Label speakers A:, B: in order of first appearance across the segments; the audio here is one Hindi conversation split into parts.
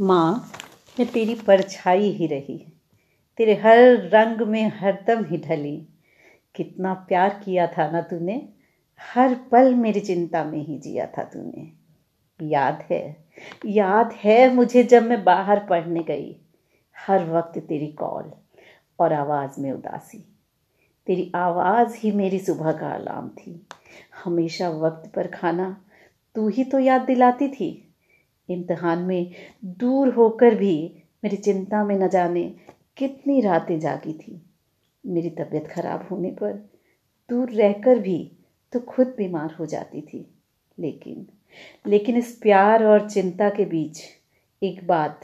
A: माँ, मैं तेरी परछाई ही रही। तेरे हर रंग में हरदम ही ढली। कितना प्यार किया था ना तूने, हर पल मेरी चिंता में ही जिया था तूने। याद है याद है मुझे जब मैं बाहर पढ़ने गई। हर वक्त तेरी कॉल और आवाज़ में उदासी। तेरी आवाज़ ही मेरी सुबह का अलार्म थी। हमेशा वक्त पर खाना तू ही तो याद दिलाती थी। इम्तहान में दूर होकर भी मेरी चिंता में न जाने कितनी रातें जागी थी। मेरी तबीयत खराब होने पर दूर रहकर भी तो खुद बीमार हो जाती थी। लेकिन लेकिन इस प्यार और चिंता के बीच एक बात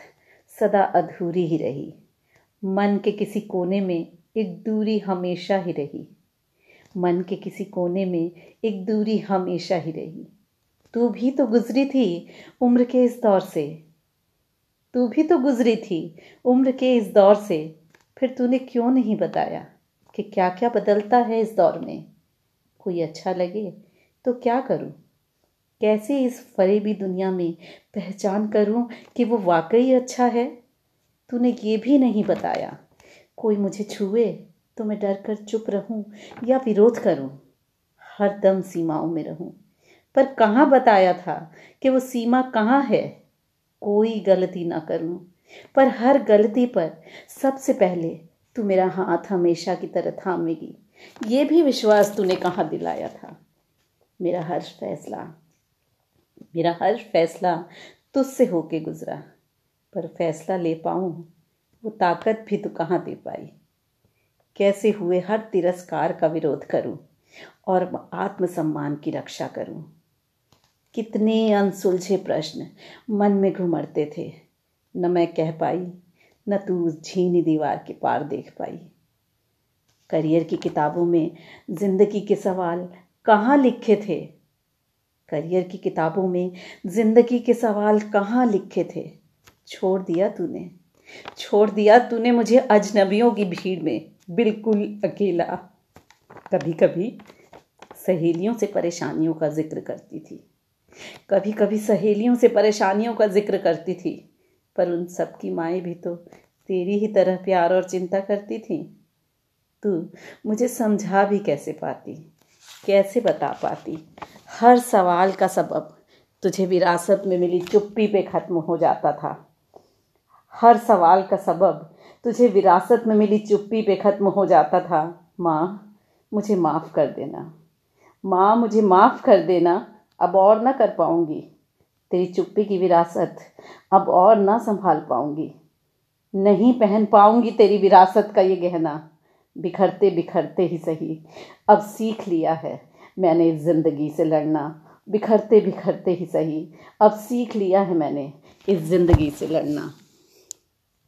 A: सदा अधूरी ही रही। मन के किसी कोने में एक दूरी हमेशा ही रही। मन के किसी कोने में एक दूरी हमेशा ही रही। तू भी तो गुजरी थी उम्र के इस दौर से। तू भी तो गुजरी थी उम्र के इस दौर से। फिर तूने क्यों नहीं बताया कि क्या क्या बदलता है इस दौर में? कोई अच्छा लगे तो क्या करूँ? कैसे इस फरेबी दुनिया में पहचान करूँ कि वो वाकई अच्छा है? तूने ये भी नहीं बताया। कोई मुझे छुए तो मैं डर कर चुप रहूँ या विरोध करूँ? हर दम सीमाओं में रहूँ। पर कहाँ बताया था कि वो सीमा कहाँ है? कोई गलती ना करूँ। पर हर गलती पर सबसे पहले तू मेरा हाथ हमेशा की तरह थामेगी। ये भी विश्वास तूने कहाँ दिलाया था? मेरा हर फैसला, मेरा हर फैसला तुझसे होके गुजरा। पर फैसला ले पाऊँ, वो ताकत भी तू कहाँ दे पाई? कैसे हुए हर तिरस्कार का विरोध करूँ और आत्मसम्मान की रक्षा करूँ? कितने अनसुलझे प्रश्न मन में घुमड़ते थे। न मैं कह पाई, न तू उस झीनी दीवार के पार देख पाई। करियर की किताबों में ज़िंदगी के सवाल कहाँ लिखे थे? करियर की किताबों में ज़िंदगी के सवाल कहाँ लिखे थे? छोड़ दिया तूने, छोड़ दिया तूने मुझे अजनबियों की भीड़ में, बिल्कुल अकेला। कभी कभी सहेलियों से परेशानियों का ज़िक्र करती थी। कभी कभी सहेलियों से परेशानियों का ज़िक्र करती थी, पर उन सब की माएँ भी तो तेरी ही तरह प्यार और चिंता करती थी। तू मुझे समझा भी कैसे पाती, कैसे बता पाती? हर सवाल का सबब तुझे विरासत में मिली चुप्पी पे ख़त्म हो जाता था। हर सवाल का सबब तुझे विरासत में मिली चुप्पी पे ख़त्म हो जाता था। माँ, मुझे माफ़ कर देना। माँ, मुझे माफ़ कर देना। अब और ना कर पाऊँगी। तेरी चुप्पी की विरासत अब और ना संभाल पाऊँगी। नहीं पहन पाऊँगी तेरी विरासत का ये गहना। बिखरते बिखरते ही सही। अब सीख लिया है मैंने इस ज़िंदगी से लड़ना। बिखरते बिखरते ही सही। अब सीख लिया है मैंने इस ज़िंदगी से लड़ना।